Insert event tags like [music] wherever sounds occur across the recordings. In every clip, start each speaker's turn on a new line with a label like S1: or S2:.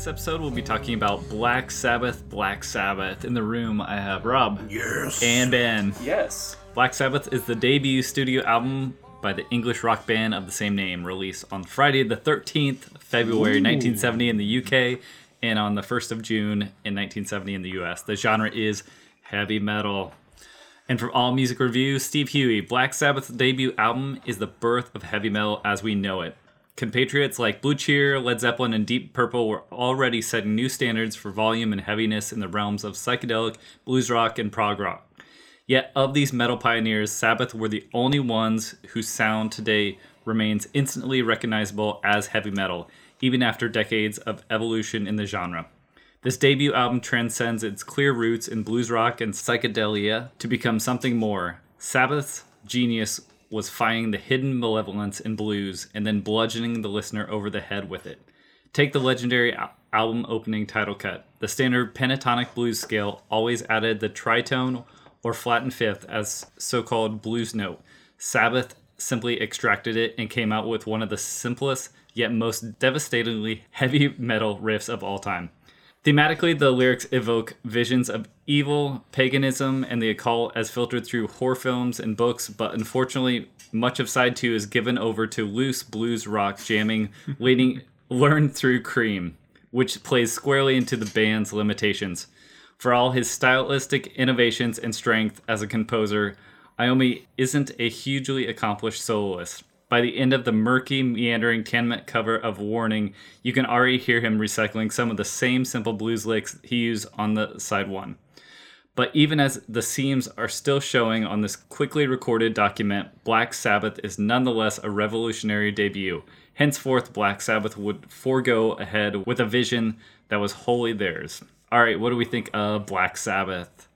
S1: This
S2: episode, we'll be talking about Black Sabbath, Black Sabbath. In the room, I have Rob.
S1: Yes.
S2: And Ben.
S3: Yes.
S2: Black Sabbath is the debut studio album by the English rock band of the same name, released on Friday the 13th, February 1970 in the UK, and on the 1st of June in 1970 in the US. The genre is heavy metal. And from All Music Review, Steve Huey, Black Sabbath's debut album is the birth of heavy metal as we know it. Compatriots like Blue Cheer, Led Zeppelin, and Deep Purple were already setting new standards for volume and heaviness in the realms of psychedelic, blues rock, and prog rock. Yet, of these metal pioneers, Sabbath were the only ones whose sound today remains instantly recognizable as heavy metal, even after decades of evolution in the genre. This debut album transcends its clear roots in blues rock and psychedelia to become something more. Sabbath's genius was finding the hidden malevolence in blues and then bludgeoning the listener over the head with it. Take the legendary al- album opening title cut. The standard pentatonic blues scale always added the tritone or flattened fifth as so called blues note. Sabbath simply extracted it and came out with one of the simplest yet most devastatingly heavy metal riffs of all time. Thematically, the lyrics evoke visions of evil, paganism, and the occult as filtered through horror films and books, but unfortunately, much of side two is given over to loose blues rock jamming, [laughs] leading learned through Cream, which plays squarely into the band's limitations. For all his stylistic innovations and strength as a composer, Iommi isn't a hugely accomplished soloist. By the end of the murky, meandering 10 minute cover of Warning, you can already hear him recycling some of the same simple blues licks he used on the side one. But even as the seams are still showing on this quickly recorded document, Black Sabbath is nonetheless a revolutionary debut. Henceforth, Black Sabbath would forego ahead with a vision that was wholly theirs. All right, what do we think of Black Sabbath?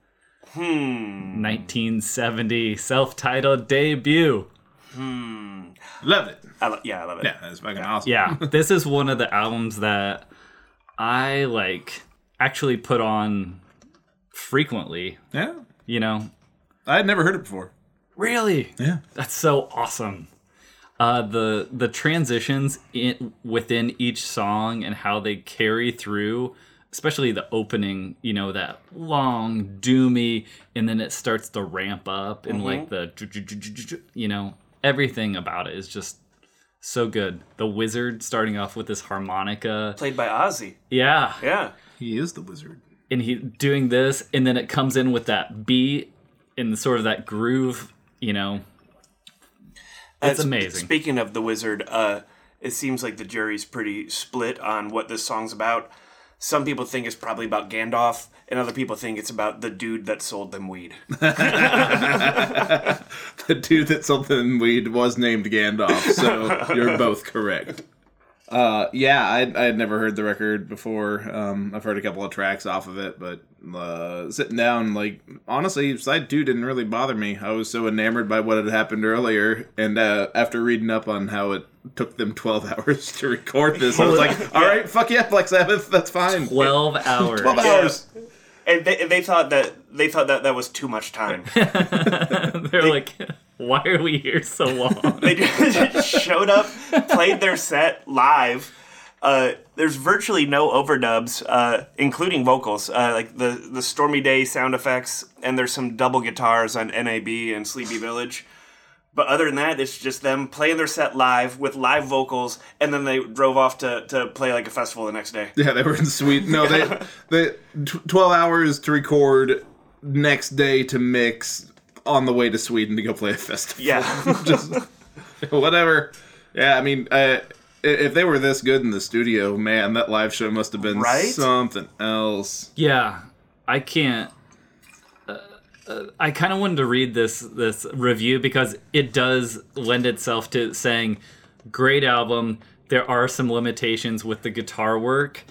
S2: Hmm. 1970 self titled debut.
S4: Love it.
S3: I lo- yeah, I love it.
S4: Yeah, that's fucking awesome.
S2: Yeah, [laughs] this is one of the albums that I like actually put on frequently,
S4: Yeah.
S2: you know.
S4: I had never heard it before.
S2: Really?
S4: Yeah.
S2: That's so awesome. Uh, the the transitions in within each song and how they carry through, especially the opening, you know, that long doomy, and then it starts to ramp up and like the, you know, everything about it is just so good. The wizard starting off with this harmonica,
S3: Played by Ozzy.
S2: yeah,
S3: Yeah.
S4: He is the wizard.
S2: and he doing this, and then it comes in with that beat and sort of that groove, you know. It's
S3: Uh,
S2: amazing.
S3: Speaking of the wizard, uh, it seems like the jury's pretty split on what this song's about. Some people think it's probably about Gandalf, and other people think it's about the dude that sold them weed. [laughs] [laughs]
S4: The dude that sold them weed was named Gandalf, so you're both correct. Uh, yeah, I I had never heard the record before. Um, I've heard a couple of tracks off of it, but uh, sitting down, like honestly, side two didn't really bother me. I was so enamored by what had happened earlier, and uh, after reading up on how it took them [laughs] twelve hours to record this, I was like, [laughs] all right, fuck yeah, Black Sabbath, that's fine.
S2: 12 hours. [laughs]
S4: Twelve hours.
S3: And they, they thought that they thought that that was too much time. [laughs]
S2: They're like, why are we here so long? [laughs]
S3: they just showed up, played their set live. Uh, there's virtually no overdubs, uh, including vocals, uh, like the the Stormy Day sound effects, and there's some double guitars on NIB and Sleeping Village. But other than that, it's just them playing their set live with live vocals, and then they drove off to, to play like a festival the next day.
S4: Yeah, they were in Sweden. No, [laughs] they they tw- twelve hours to record, next day to mix, on the way to Sweden to go play a festival.
S3: Yeah. [laughs]
S4: just whatever. Yeah, I mean, uh, i- if they were this good in the studio, man, that live show must have been
S3: Right?
S4: something else.
S2: Yeah, I can't. Uh, uh, I kind of wanted to read this this review because it does lend itself to saying, "Great album." There are some limitations with the guitar work,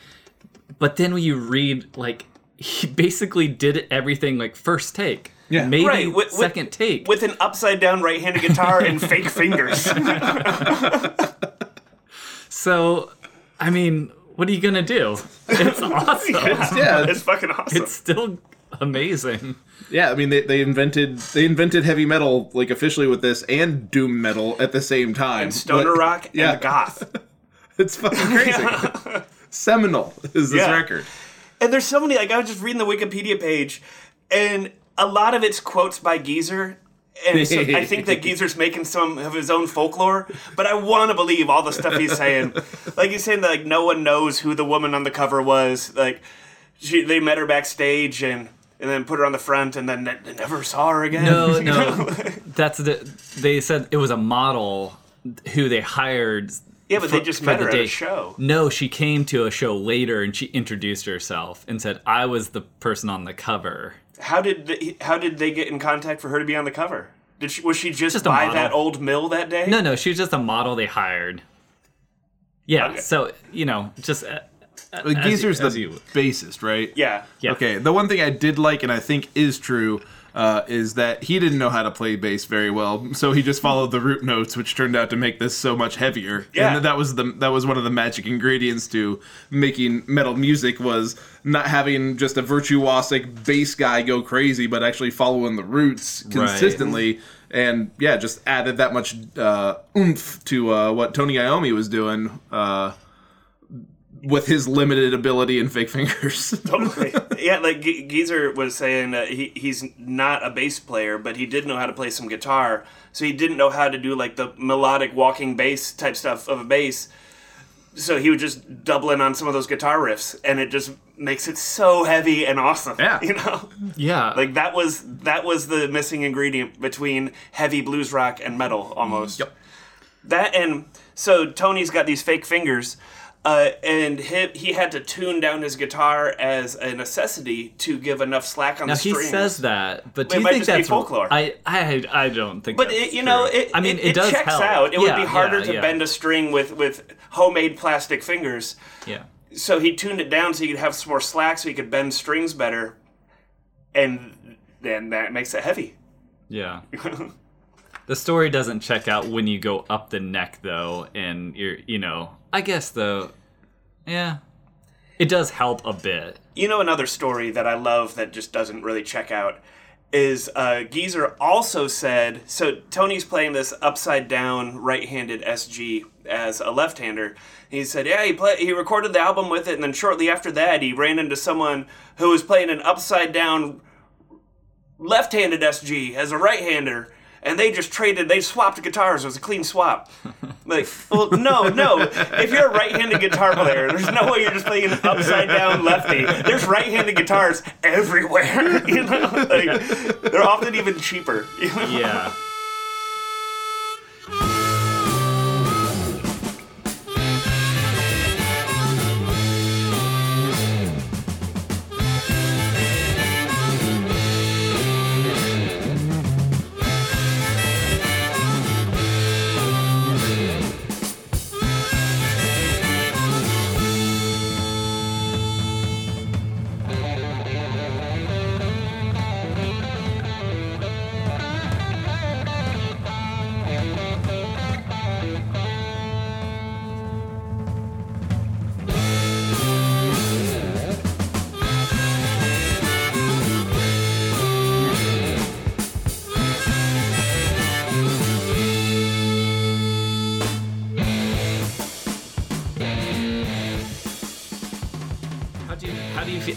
S2: but then when you read like he basically did everything like first take,
S4: Yeah.
S2: maybe
S3: Right, with- with-
S2: second take.
S3: with an upside down right handed guitar and [laughs] fake fingers.
S2: so, I mean, what are you gonna do? It's [laughs] awesome.
S4: Yeah,
S3: it's fucking awesome.
S2: it's still amazing.
S4: yeah. I mean, they, they invented they invented heavy metal like officially with this and doom metal at the same time.
S3: and stoner
S4: But-
S3: rock
S4: yeah.
S3: and goth. [laughs]
S4: It's fucking crazy. Seminal is this
S3: Yeah.
S4: record.
S3: And there's so many, like, I was just reading the Wikipedia page, and a lot of it's quotes by Geezer. And so I [laughs] think that Geezer's making some of his own folklore, but I want to believe all the stuff he's saying. [laughs] Like he's saying that like no one knows who the woman on the cover was. Like she, they met her backstage and and then put her on the front, and then ne- never saw her again.
S2: No, [laughs] no. That's the. They said it was a model who they hired.
S3: Yeah, but they just
S2: for
S3: met
S2: the
S3: her at
S2: day.
S3: a show.
S2: No, she came to a show later and she introduced herself and said, "I was the person on the cover."
S3: How did they, how did they get in contact for her to be on the cover? Did she was she just,
S2: Just
S3: by that old mill that day?
S2: No, no, she was just a model they hired. Yeah,
S3: Okay.
S2: so you know, just uh,
S4: Like, Geezer's
S2: you-
S4: the
S2: you-
S4: bassist, right?
S3: Yeah.
S2: yeah.
S4: Okay, the one thing I did like and I think is true uh, is that he didn't know how to play bass very well, so he just followed the root notes, which turned out to make this so much heavier.
S3: Yeah.
S4: And that was the that was one of the magic ingredients to making metal music was not having just a virtuosic bass guy go crazy, but actually following the roots
S2: Right.
S4: consistently. And yeah, just added that much uh, oomph to uh, what Tony Iommi was doing. Uh, with his limited ability and fake fingers. [laughs]
S3: Totally. yeah, like Ge- Geezer was saying that he, he's not a bass player, but he did know how to play some guitar. So he didn't know how to do like the melodic walking bass type stuff of a bass. So he would just double in on some of those guitar riffs, and it just makes it so heavy and awesome.
S4: Yeah. [laughs]
S3: you know,
S2: yeah,
S3: like that was that was the missing ingredient between heavy blues rock and metal almost.
S4: Yep.
S3: That and so Tony's got these fake fingers, uh, and he, he had to tune down his guitar as a necessity to give enough slack on the string.
S2: now
S3: the
S2: he says that, but
S3: It
S2: do you
S3: might
S2: think
S3: just be
S2: that's
S3: folklore.
S2: I, I, I don't think.
S3: But it, you know, it,
S2: I mean,
S3: it,
S2: it, does
S3: checks
S2: help.
S3: out. It would be harder
S2: yeah,
S3: to
S2: yeah.
S3: bend a string with with homemade plastic fingers.
S2: Yeah,
S3: So he tuned it down so he could have some more slack, so he could bend strings better, and then that makes it heavy.
S2: yeah. [laughs] the story doesn't check out when you go up the neck, though, and you're, you know, I guess though, yeah, it does help a bit.
S3: You know another story that I love that just doesn't really check out is uh, Geezer also said so Tony's playing this upside down right-handed SG as a left-hander. He said, yeah, he play, he recorded the album with it, and then shortly after that, he ran into someone who was playing an upside down left-handed SG as a right-hander. And they just traded, they swapped guitars. It was a clean swap. Like, well, no, no. If you're a right-handed guitar player, there's no way you're just playing upside-down lefty. There's right-handed guitars everywhere. [laughs] You know, like they're often even cheaper. You [laughs] know?
S2: Yeah.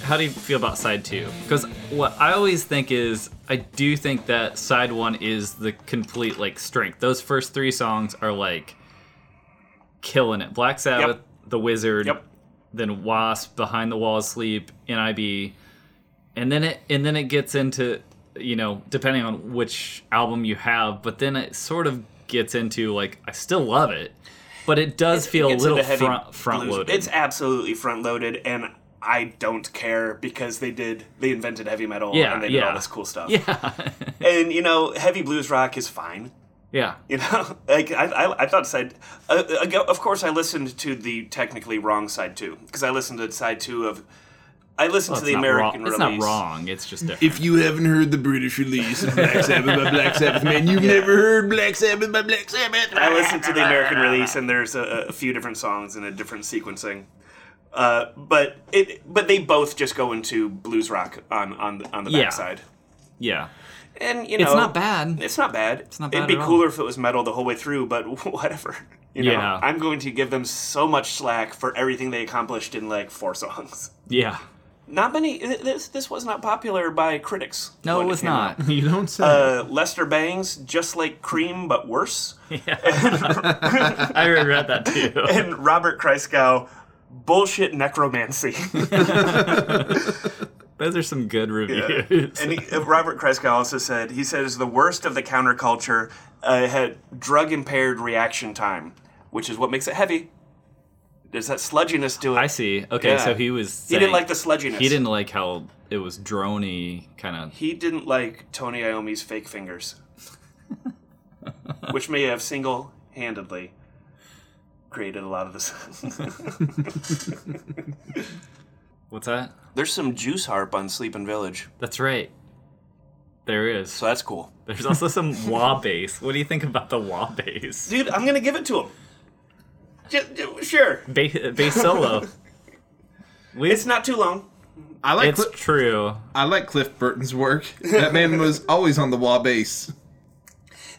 S2: How do you feel, how do you feel about side two? Because what I always think is I do think that side one is the complete like strength. Those first three songs are like killing it. Black Sabbath, The Wizard,
S3: Yep.
S2: then Wasp, Behind the Wall of Sleep, NIB, and then it and then it gets into you know depending on which album you have, but then it sort of gets into like I still love it, but it does feel a little
S3: heavy
S2: front front loaded.
S3: It's absolutely front loaded, and I don't care because they did they invented heavy metal
S2: Yeah,
S3: and they did all this cool stuff.
S2: yeah, [laughs]
S3: And you know, heavy blues rock is fine.
S2: yeah.
S3: You know, [laughs] like I, I, I thought side. Uh, uh, of course, I listened to the technically wrong side too because I listened to side two of. I listened
S2: Well,
S3: to the American
S2: wrong. It's
S3: release.
S2: not wrong. It's just different.
S4: If you haven't heard the British release of Black [laughs] Sabbath by Black Sabbath, man, you've never heard Black Sabbath by Black Sabbath.
S3: I listened to the American release, and there's a, a few different songs and a different sequencing. Uh, but it, but they both just go into blues rock on on the, on the
S2: Yeah.
S3: backside,
S2: yeah,
S3: and you know
S2: it's not bad.
S3: It's not bad. It's
S2: not bad.
S3: It'd be
S2: at all.
S3: cooler if it was metal the whole way through, but [laughs] whatever. You know,
S2: Yeah.
S3: I'm going to give them so much slack for everything they accomplished in like four songs.
S2: Yeah.
S3: Not many. This this was not popular by critics.
S2: No, it was
S3: out.
S2: not. [laughs]
S4: You don't say.
S3: Uh, Lester Bangs, just like Cream but worse, [laughs] Yeah.
S2: I read that too.
S3: and Robert Christgau, bullshit necromancy. [laughs]
S2: Those are some good reviews.
S3: and he, uh, Robert Christgau also said he says the worst of the counterculture uh, had drug impaired reaction time, which is what makes it heavy. There's that sludginess to it.
S2: I see. Okay,
S3: Yeah.
S2: so he was.
S3: He didn't like the sludginess.
S2: He didn't like how it was drony, kind of.
S3: He didn't like Tony Iommi's fake fingers, [laughs] which may have single-handedly created a lot of this. [laughs]
S2: What's that?
S3: There's some juice harp on Sleeping Village,
S2: That's right. There is.
S3: so that's cool.
S2: There's also some [laughs] wah bass. What do you think about the wah bass?
S3: Dude, I'm gonna give it to him. J- j- sure,
S2: Bass, bass solo. We, [laughs]
S3: it's not too long.
S4: I like
S2: it's
S4: Cli-
S2: true.
S4: I like Cliff Burton's work. That man was always on the wah bass.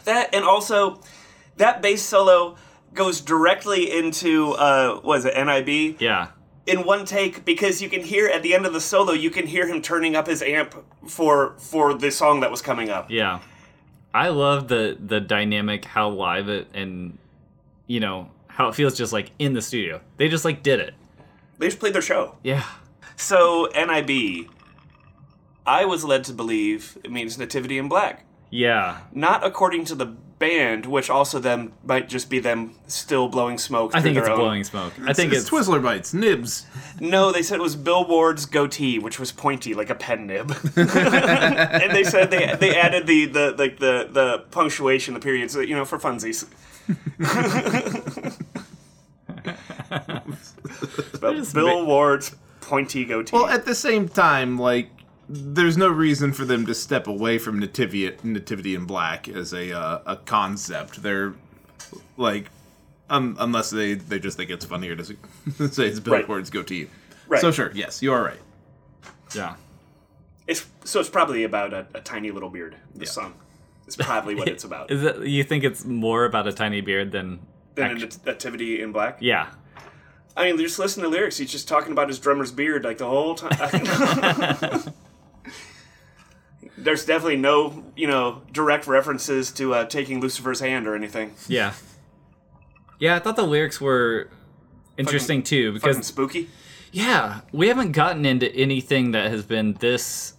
S3: That and also that bass solo goes directly into uh was it NIB
S2: Yeah.
S3: in one take because you can hear at the end of the solo you can hear him turning up his amp for for the song that was coming up.
S2: Yeah. I love the the dynamic, how live it, and you know how it feels just like in the studio. They just like did it.
S3: They just played their show.
S2: Yeah.
S3: So NIB I was led to believe it means Nativity in Black.
S2: Yeah.
S3: Not according to the band, which also them might just be them still blowing smoke.
S2: I
S3: through
S2: think it's
S3: their own-
S2: blowing smoke. I think
S4: it's,
S2: it's,
S4: Twizzler bites, nibs.
S3: No, they said it was Bill Ward's goatee, which was pointy like a pen nib. [laughs] and they said they they added the the like the the punctuation, the periods, you know, for funsies. [laughs] But
S2: Just
S3: Bill Ward's pointy goatee.
S4: Well, at the same time, like, there's no reason for them to step away from Nativity, Nativity in Black as a uh, a concept. They're like, um, unless they they just think it's funnier to [laughs] say it's Bill Ward's goatee.
S3: Right.
S4: So sure, yes, you are right.
S2: yeah.
S3: it's so it's probably about a, a tiny little beard. The
S4: Yeah.
S3: song is probably what it's about. [laughs]
S2: Is it? You think it's more about a tiny beard than?
S3: Then
S2: act-
S3: in Nativity in Black.
S2: yeah.
S3: I mean, just listen to the lyrics. He's just talking about his drummer's beard like the whole time. [laughs] There's definitely no, you know, direct references to uh, taking Lucifer's hand or anything.
S2: Yeah. Yeah, I thought the lyrics were interesting too because
S3: spooky.
S2: yeah, we haven't gotten into anything that has been this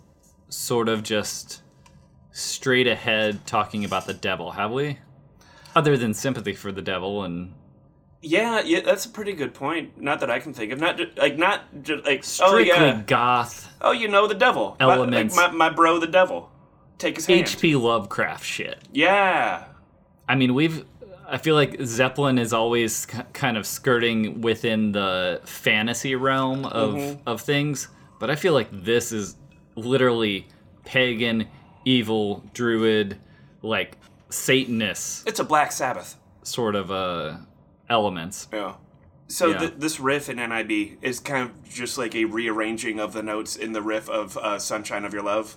S2: sort of just straight ahead talking about the devil, have we? Other than sympathy for the devil and
S3: Yeah, yeah, that's a pretty good point. Not that I can think of. Not ju- like not just like oh
S2: strictly
S3: yeah,
S2: goth
S3: oh you know the devil. My-
S2: Elements.
S3: like my, my bro the devil. Take his hand.
S2: H.P. Lovecraft shit.
S3: Yeah,
S2: I mean, we've. I feel like Zeppelin is always k- kind of skirting within the fantasy realm of
S3: Mm-hmm.
S2: of things, but I feel like this is literally pagan, evil, druid, like Satanist
S3: it's a Black Sabbath.
S2: sort of uh, elements.
S3: Yeah. So
S2: Yeah.
S3: th- this riff in NIB is kind of just like a rearranging of the notes in the riff of uh, "Sunshine of Your Love"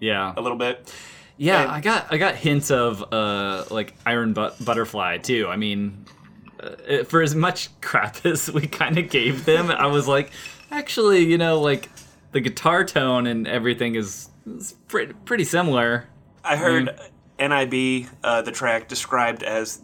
S2: Yeah,
S3: a little bit.
S2: yeah.
S3: and-
S2: I got I got hints of uh, like Iron but- Butterfly too. I mean, uh, for as much crap [laughs] as we kind of gave them, I was like, Actually, you know, like the guitar tone and everything is, is pretty, pretty similar.
S3: I heard NIB, uh, the track, described as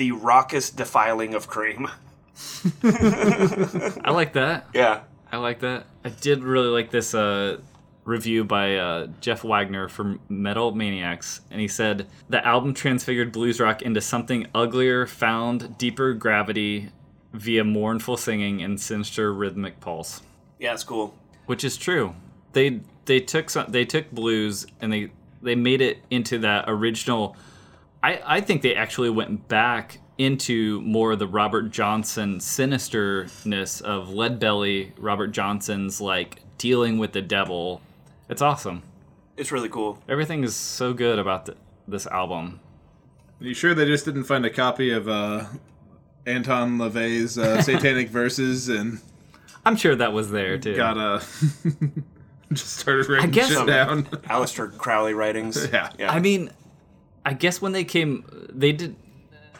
S3: the raucous defiling of cream. [laughs]
S2: I like that.
S3: Yeah.
S2: I like that. I did really like this uh, review by uh, Jeff Wagner from Metal Maniacs, and he said the album transfigured blues rock into something uglier, found deeper gravity via mournful singing and sinister rhythmic pulse,
S3: Yeah, it's cool.
S2: which is true. They they took some they took blues and they they made it into that original. I I think they actually went back into more of the Robert Johnson sinisterness of Leadbelly, Robert Johnson's like dealing with the devil. It's awesome.
S3: It's really cool.
S2: Everything is so good about the, this album.
S4: you sure they just didn't find a copy of uh, Anton LaVey's uh, [laughs] Satanic Verses and
S2: I'm sure that was there too.
S4: got uh, [laughs] just started writing
S2: guess-
S4: shit down?
S3: Aleister Crowley writings. [laughs]
S4: Yeah.
S3: Yeah.
S2: I mean, I guess when they came, they did.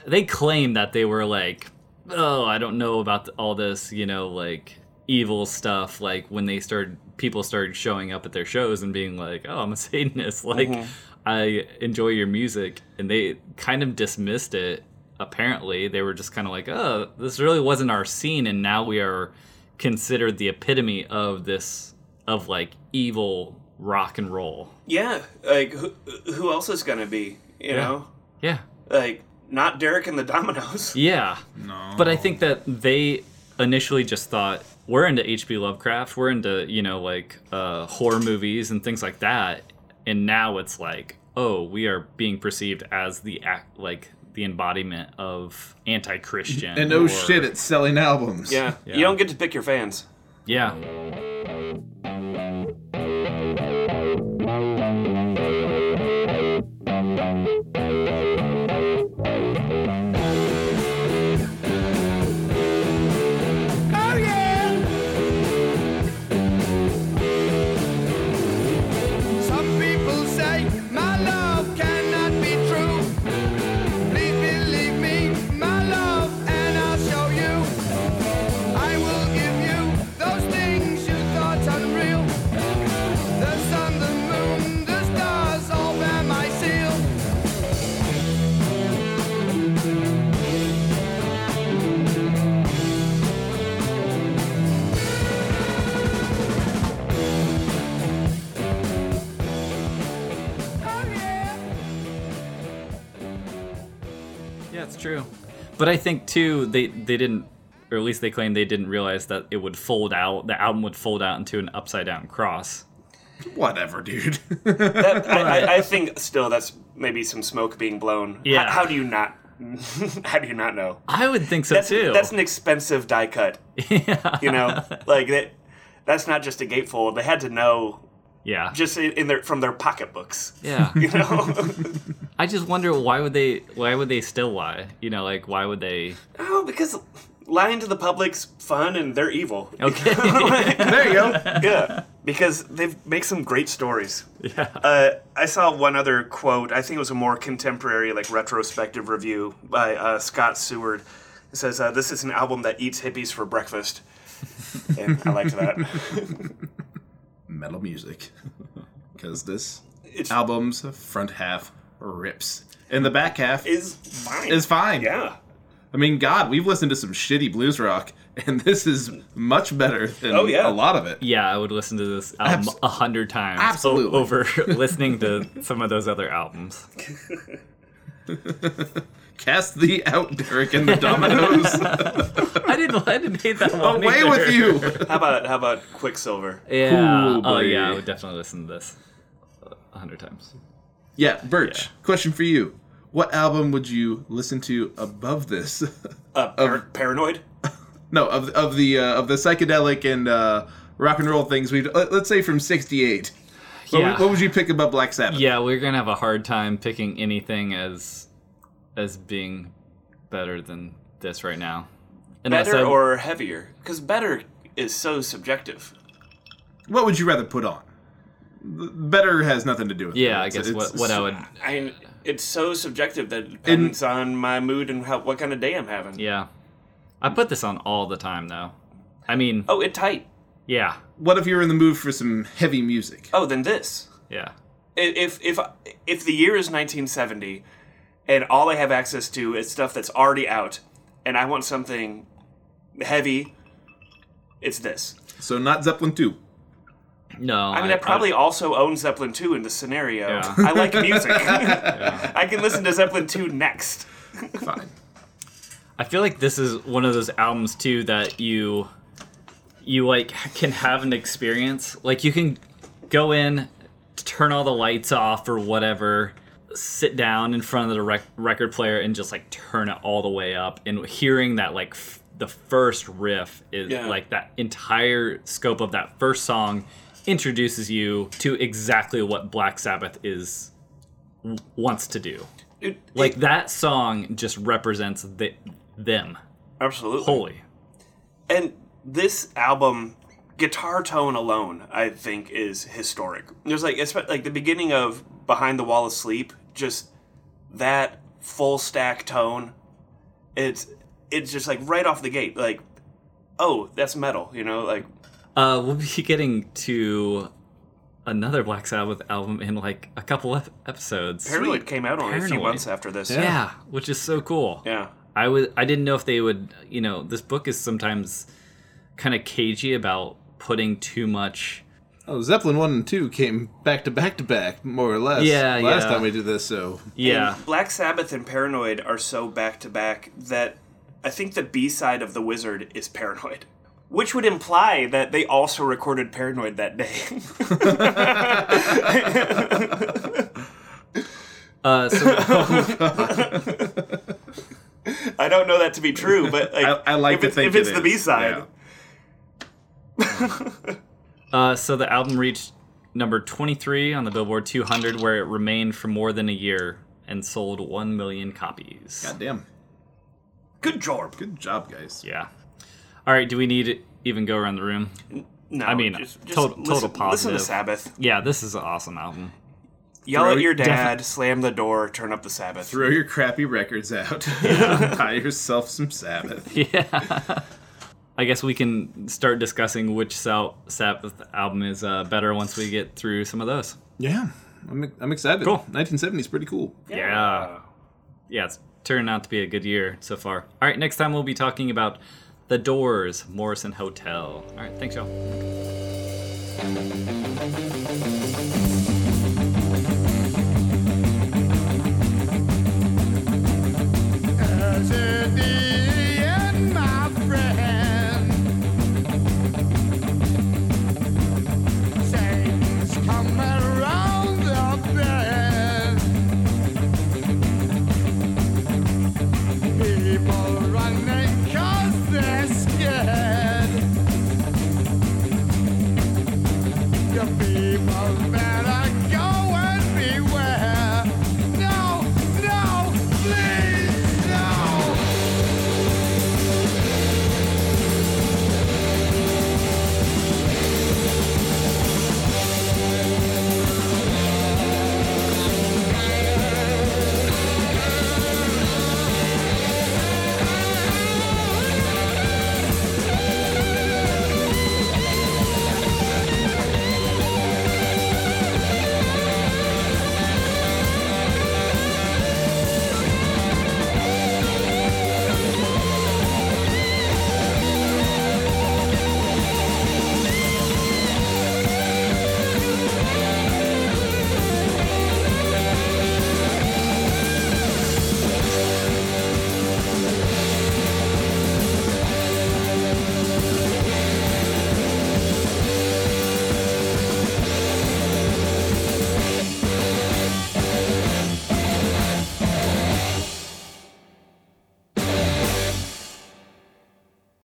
S2: They claimed that they were like, oh, I don't know about all this, you know, like evil stuff. Like when they started, people started showing up at their shows and being like, oh, I'm a [laughs] Satanist. Like mm-hmm. I enjoy your music, and they kind of dismissed it. Apparently, they were just kind of like, oh, this really wasn't our scene, and now we are considered the epitome of this of like evil rock and roll.
S3: yeah. Like, who, who else is going to be? You
S2: Yeah.
S3: know?
S2: Yeah.
S3: Like, not Derek and the Dominos. [laughs]
S2: Yeah.
S4: No.
S2: But I think that they initially just thought we're into H.P. Lovecraft, we're into you know like uh, horror movies and things like that, and now it's like oh we are being perceived as the act like the embodiment of anti-Christian. [laughs]
S4: and no
S2: or-
S4: shit, it's selling albums.
S3: Yeah.
S2: Yeah.
S3: You don't get to pick your fans.
S2: Yeah. But I think too they they didn't or at least they claimed they didn't realize that it would fold out the album would fold out into an upside down cross.
S4: Whatever, dude.
S3: That, I, I, [laughs] I think still that's maybe some smoke being blown. H-
S2: Yeah.
S3: How, do you not? [laughs] how do you not know?
S2: I would think so
S3: That's
S2: too.
S3: that's an expensive die cut.
S2: yeah. [laughs]
S3: You know, like that. That's not just a gatefold. They had to know
S2: Yeah.
S3: just in, in their from their pocketbooks.
S2: Yeah.
S3: You know.
S2: I just wonder why would they why would they still lie? You know, like why would they
S3: oh, because lying to the public's fun and they're evil. [laughs]
S2: Okay. [laughs]
S4: there you go.
S3: yeah, because they make some great stories.
S2: yeah.
S3: Uh, I saw one other quote. I think it was a more contemporary, like retrospective review by uh, Scott Seward. It says, uh, "This is an album that eats hippies for breakfast," and I liked that. [laughs]
S4: Metal music. Because this
S3: It's
S4: album's front half rips. And the back half
S3: is fine.
S4: is fine.
S3: yeah.
S4: I mean, God, we've listened to some shitty blues rock, and this is much better than
S3: Oh, yeah.
S4: a lot of it.
S2: Yeah, I would listen to this album
S4: Abs-
S2: a hundred times o-
S4: Absolutely.
S2: over [laughs] listening to some of those other albums. [laughs]
S4: Cast thee out, Derek and the Dominos. [laughs]
S2: I didn't I didn't hate that one.
S4: Away
S2: either.
S4: with you.
S3: How about how about Quicksilver?
S2: Yeah.
S4: Oh, cool,
S2: oh yeah, I would definitely listen to this a hundred times.
S4: Yeah, Birch,
S2: Yeah.
S4: question for you. What album would you listen to above this? [laughs]
S3: Uh, par- Paranoid. [laughs]
S4: no, of of the uh, of the psychedelic and uh, rock and roll things we let, let's say from 68. What,
S2: Yeah.
S4: would, what would you pick above Black Sabbath?
S2: Yeah, we're gonna have a hard time picking anything as as being better than this right now. Unless
S3: Better
S2: I-
S3: or heavier? Because better is so subjective.
S4: What would you rather put on? Better has nothing to do with it.
S2: yeah, I guess
S4: it's-
S2: what what I would
S3: I mean, it's so subjective that it depends on my mood and how, what kind of day I'm having.
S2: yeah. I put this on all the time though. I mean,
S3: Oh, it tight.
S2: Yeah.
S4: What if you're in the mood for some heavy music?
S3: Oh, then this.
S2: Yeah.
S3: If if if the year is 1970, and all I have access to is stuff that's already out, and I want something heavy, it's this.
S4: So not Zeppelin 2.
S2: No.
S3: I mean, I, probably also own Zeppelin 2 in this scenario.
S2: Yeah.
S3: I like music. [laughs] [laughs] I can listen to Zeppelin 2 next.
S4: Fine.
S2: I feel like this is one of those albums too that you you like can have an experience. Like you can go in, turn all the lights off or whatever, sit down in front of the rec- record player and just like turn it all the way up and hearing that like f- the first riff is
S3: Yeah.
S2: like that entire scope of that first song introduces you to exactly what Black Sabbath is wants to do.
S3: It-
S2: Like
S3: it-
S2: that song just represents the, them
S3: absolutely.
S2: Holy.
S3: And this album, guitar tone alone, I think is historic. There's like, like the beginning of Behind the Wall of Sleep, just that full stack tone. It's it's just like right off the gate, like, oh, that's metal, you know, like
S2: Uh, we'll be [laughs] getting to another Black Sabbath album in like a couple ep- episodes.
S3: Paranoid came out only a few months after this.
S2: Yeah. which is so cool.
S3: Yeah.
S2: I was I didn't know if they would. You know, this book is sometimes kind of cagey about putting too much.
S4: Oh, Zeppelin 1 and 2 came back to back to back, more or less.
S2: Yeah,
S4: Last
S2: yeah.
S4: time we did this, so.
S2: Yeah,
S3: And Black Sabbath and Paranoid are so back to back that I think the B side of The Wizard is Paranoid. Which would imply that they also recorded Paranoid that day. [laughs]
S2: uh, so [laughs]
S3: I don't know that to be true, but like,
S4: I- I like
S3: if
S4: to
S3: it's,
S4: think
S3: if it's
S4: it
S3: the B side.
S4: yeah. [laughs]
S2: uh, so the album reached number twenty three on the Billboard 200, where it remained for more than a year and sold one million copies.
S4: God damn.
S3: Good job.
S4: Good job, guys.
S2: Yeah. All right. Do we need to even go around the room?
S3: No,
S2: I mean,
S3: just, just
S2: total- total
S3: listen, Listen
S2: positive.
S3: to Sabbath.
S2: Yeah, this is an awesome album.
S3: Yell
S4: Throw-
S3: at your dad,
S2: defi-
S3: slam the door, turn up the Sabbath.
S4: Throw your crappy records out. [laughs] Buy yourself some Sabbath. [laughs]
S2: Yeah. I guess we can start discussing which Sal- Sabbath album is uh, better once we get through some of those.
S4: Yeah. I'm, I'm excited.
S2: Cool.
S4: 1970 is pretty cool.
S2: Yeah. Yeah, it's turned out to be a good year so far. All right, next time we'll be talking about The Doors, Morrison Hotel. All right, thanks, y'all.